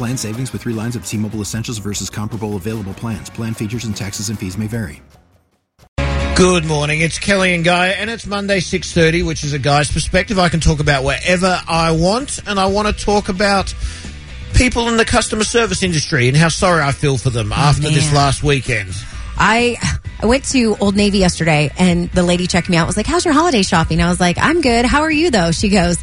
Plan savings with three lines of T Mobile Essentials versus comparable available plans. Plan features and taxes and fees may vary. Good morning. It's Kelli and Guy, and it's Monday six thirty, which is a guy's perspective. I can talk about wherever I want, and I want to talk about people in the customer service industry and how sorry I feel for them oh, after this last weekend. I I went to Old Navy yesterday and the lady checked me out was like, How's your holiday shopping? I was like, I'm good. How are you though? She goes,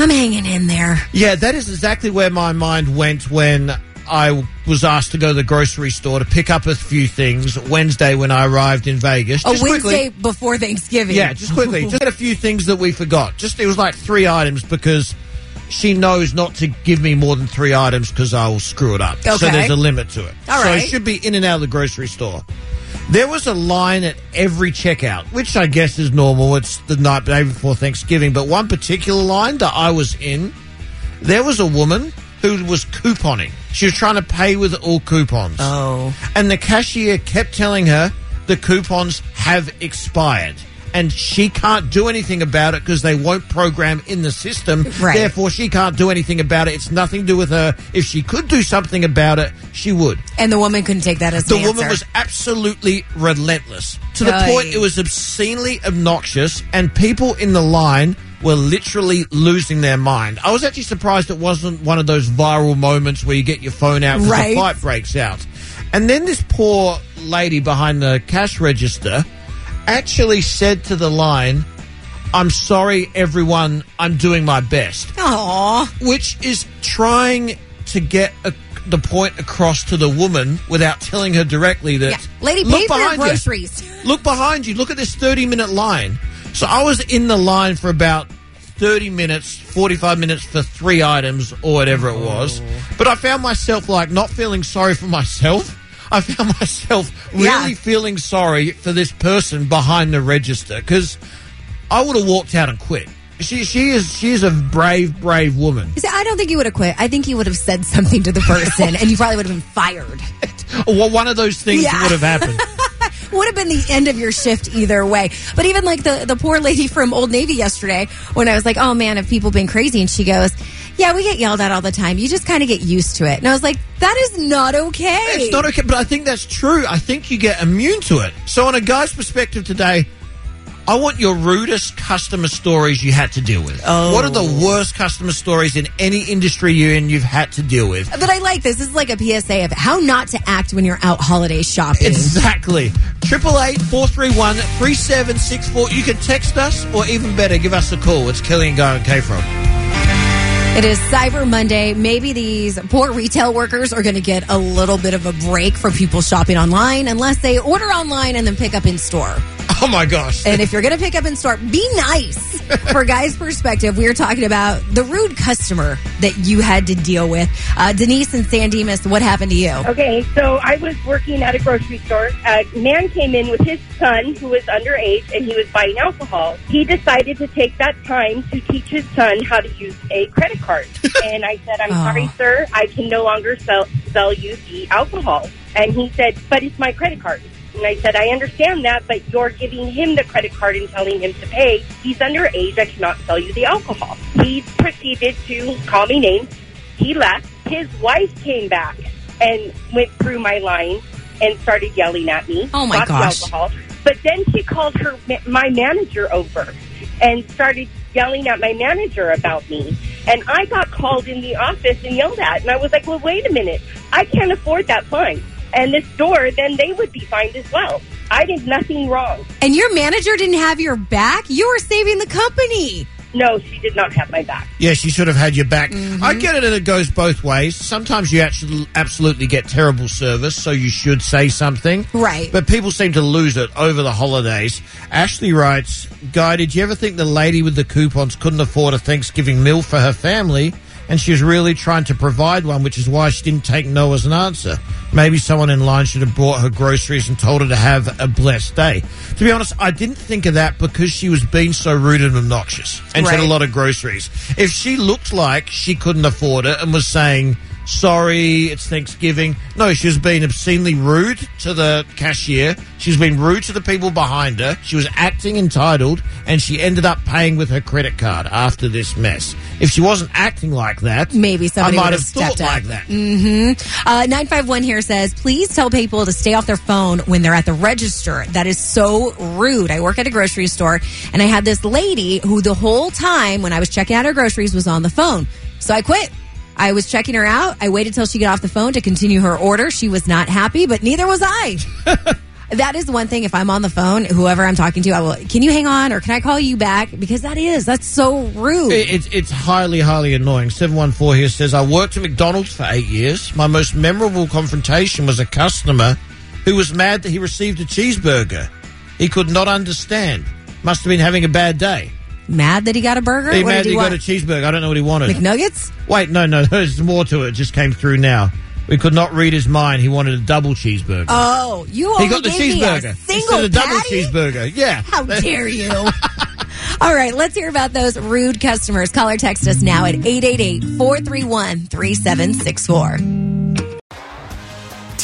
I'm hanging in there. Yeah, that is exactly where my mind went when I was asked to go to the grocery store to pick up a few things Wednesday when I arrived in Vegas. A Just quickly- Wednesday before Thanksgiving. Yeah, just quickly, just a few things that we forgot. Just it was like three items because she knows not to give me more than three items because I'll screw it up. So there's a limit to it. All so it should be in and out of the grocery store. There was a line at every checkout, which I guess is normal. It's the night day before Thanksgiving, but one particular line that I was in, there was a woman who was couponing. She was trying to pay with all coupons. Oh. And the cashier kept telling her the coupons have expired. And she can't do anything about it because they won't program in the system. Right. Therefore, she can't do anything about it. It's nothing to do with her. If she could do something about it, she would. And the woman couldn't take that as The an woman was absolutely relentless to the Aye. point it was obscenely obnoxious, and people in the line were literally losing their mind. I was actually surprised it wasn't one of those viral moments where you get your phone out because Right. the fight breaks out. And then this poor lady behind the cash register actually said to the line, I'm sorry, everyone, I'm doing my best Aw. which is trying to get a, the point across to the woman without telling her directly that. Yeah. Lady, look pay for your behind you. Look behind you. Look at this 30 minute line. So I was in the line for about 30 minutes, 45 minutes for three items or whatever it was. Oh. But I found myself like not feeling sorry for myself. I found myself really Yeah. feeling sorry for this person behind the register because I would have walked out and quit. She she is she is a brave brave woman. See, I don't think you would have quit. I think you would have said something to the person and you probably would have been fired. Well, one of those things Yeah. would have happened. would have been the end of your shift either way. But even like the, the poor lady from Old Navy yesterday, when I was like, oh man, have people been crazy? And she goes, yeah, we get yelled at all the time. You just kind of get used to it. And I was like, that is not okay. It's not okay, but I think that's true. I think you get immune to it. So, on a guy's perspective today, I want your rudest customer stories you had to deal with. Oh. What are the worst customer stories in any industry you're in you've had to deal with? But I like this. This is like a PSA of how not to act when you're out holiday shopping. Exactly. Triple eight four three one three seven six four. You can text us, or even better, give us a call. It's Kelli and Guy and K from. It is Cyber Monday. Maybe these poor retail workers are going to get a little bit of a break from people shopping online unless they order online and then pick up in store. Oh my gosh. And if you're going to pick up in store, be nice. For guys' perspective, we are talking about the rude customer that you had to deal with. Uh, Denise and San Dimas, what happened to you? Okay, so I was working at a grocery store. A man came in with his son who was underage and he was buying alcohol. He decided to take that time to teach his son how to use a credit card. and I said, I'm Oh. sorry, sir, I can no longer sell, sell you the alcohol. And he said, but it's my credit card. And I said, I understand that, but you're giving him the credit card and telling him to pay. He's underage. I cannot sell you the alcohol. He proceeded to call me names. He left. His wife came back and went through my line and started yelling at me. Oh, my gosh. alcohol. But then she called her my manager over and started yelling at my manager about me. And I got called in the office and yelled at. And I was like, well, wait a minute. I can't afford that fine. And this store, then they would be fined as well. I did nothing wrong. And your manager didn't have your back? You were saving the company. No, she did not have my back. Yeah, she should have had your back. Mm-hmm. I get it, and it goes both ways. Sometimes you actually absolutely get terrible service, so you should say something. Right. But people seem to lose it over the holidays. Ashley writes, Guy, did you ever think the lady with the coupons couldn't afford a Thanksgiving meal for her family? And she was really trying to provide one, which is why she didn't take no as an answer. Maybe someone in line should have brought her groceries and told her to have a blessed day. To be honest, I didn't think of that because she was being so rude and obnoxious and she had a lot of groceries. If she looked like she couldn't afford it and was saying, sorry, it's Thanksgiving. No, she's been obscenely rude to the cashier. She's been rude to the people behind her. She was acting entitled and she ended up paying with her credit card after this mess. If she wasn't acting like that, Maybe somebody I might would have thought up. like that. Uh, 951 here says, please tell people to stay off their phone when they're at the register. That is so rude. I work at a grocery store and I had this lady who the whole time when I was checking out her groceries was on the phone. So I quit. I was checking her out. I waited till she got off the phone to continue her order. She was not happy, but neither was I. that is one thing. If I'm on the phone, whoever I'm talking to, I will, can you hang on or can I call you back? Because that is, that's so rude. It- It's it's highly highly annoying. Seven one four here says I worked at McDonald's for eight years. My most memorable confrontation was a customer who was mad that he received a cheeseburger. He could not understand. Must have been having a bad day. Mad that he got a burger? He mad he he got a cheeseburger. I don't know what he wanted. McNuggets? Wait, no, no, there's more to it. It just came through now. We could not read his mind. He wanted a double cheeseburger. Oh, you he only got the gave me a cheeseburger single instead of double cheeseburger. Yeah. How dare you? All right, let's hear about those rude customers. Call or text us now at 888-431-3764.